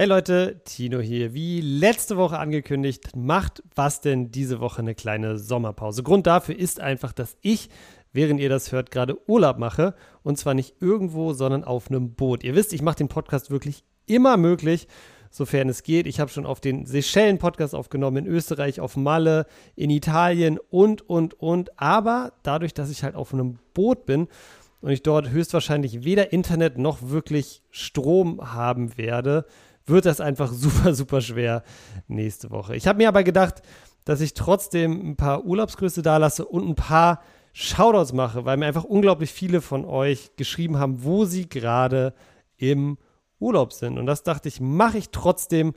Hey Leute, Tino hier. Wie letzte Woche angekündigt, macht was denn diese Woche eine kleine Sommerpause. Grund dafür ist einfach, dass ich, während ihr das hört, gerade Urlaub mache. Und zwar nicht irgendwo, sondern auf einem Boot. Ihr wisst, ich mache den Podcast wirklich immer möglich, sofern es geht. Ich habe schon auf den Seychellen Podcast aufgenommen, in Österreich, auf Malle, in Italien und, und, und. Aber dadurch, dass ich halt auf einem Boot bin, und ich dort höchstwahrscheinlich weder Internet noch wirklich Strom haben werde, wird das einfach super, super schwer nächste Woche. Ich habe mir aber gedacht, dass ich trotzdem ein paar Urlaubsgrüße da lasse und ein paar Shoutouts mache, weil mir einfach unglaublich viele von euch geschrieben haben, wo sie gerade im Urlaub sind. Und das dachte ich, mache ich trotzdem,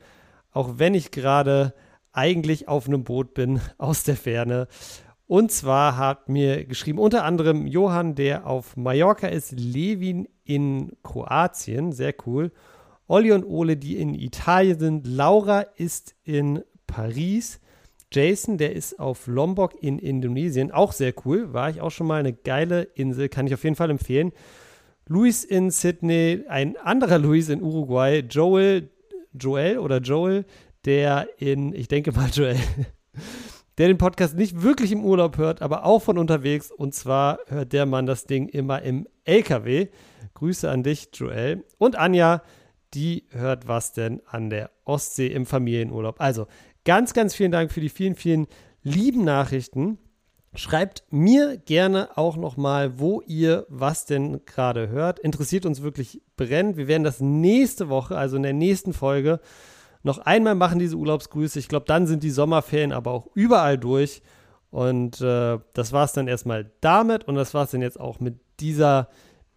auch wenn ich gerade eigentlich auf einem Boot bin aus der Ferne. Und zwar hat mir geschrieben unter anderem Johann, der auf Mallorca ist, Levin in Kroatien, sehr cool. Olli und Ole, die in Italien sind. Laura ist in Paris. Jason, der ist auf Lombok in Indonesien. Auch sehr cool. War ich auch schon mal eine geile Insel. Kann ich auf jeden Fall empfehlen. Luis in Sydney, ein anderer Luis in Uruguay. Joel, Joel oder Joel, der in, ich denke mal Joel, der den Podcast nicht wirklich im Urlaub hört, aber auch von unterwegs. Und zwar hört der Mann das Ding immer im LKW. Grüße an dich, Joel. Und Anja, die hört was denn an der Ostsee im Familienurlaub. Also ganz, ganz vielen Dank für die vielen, vielen lieben Nachrichten. Schreibt mir gerne auch nochmal, wo ihr was denn gerade hört. Interessiert uns wirklich brennend. Wir werden das nächste Woche, also in der nächsten Folge, noch einmal machen, diese Urlaubsgrüße. Ich glaube, dann sind die Sommerferien aber auch überall durch. Und äh, das war es dann erstmal damit. Und das war es dann jetzt auch mit dieser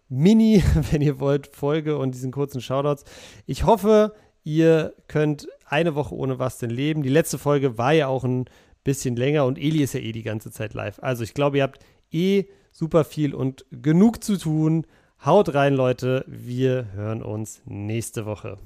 Mini, wenn ihr wollt, Folge und diesen kurzen Shoutouts. Ich hoffe, ihr könnt eine Woche ohne was denn leben. Die letzte Folge war ja auch ein bisschen länger und Eli ist ja eh die ganze Zeit live. Also ich glaube, ihr habt eh super viel und genug zu tun. Haut rein, Leute. Wir hören uns nächste Woche.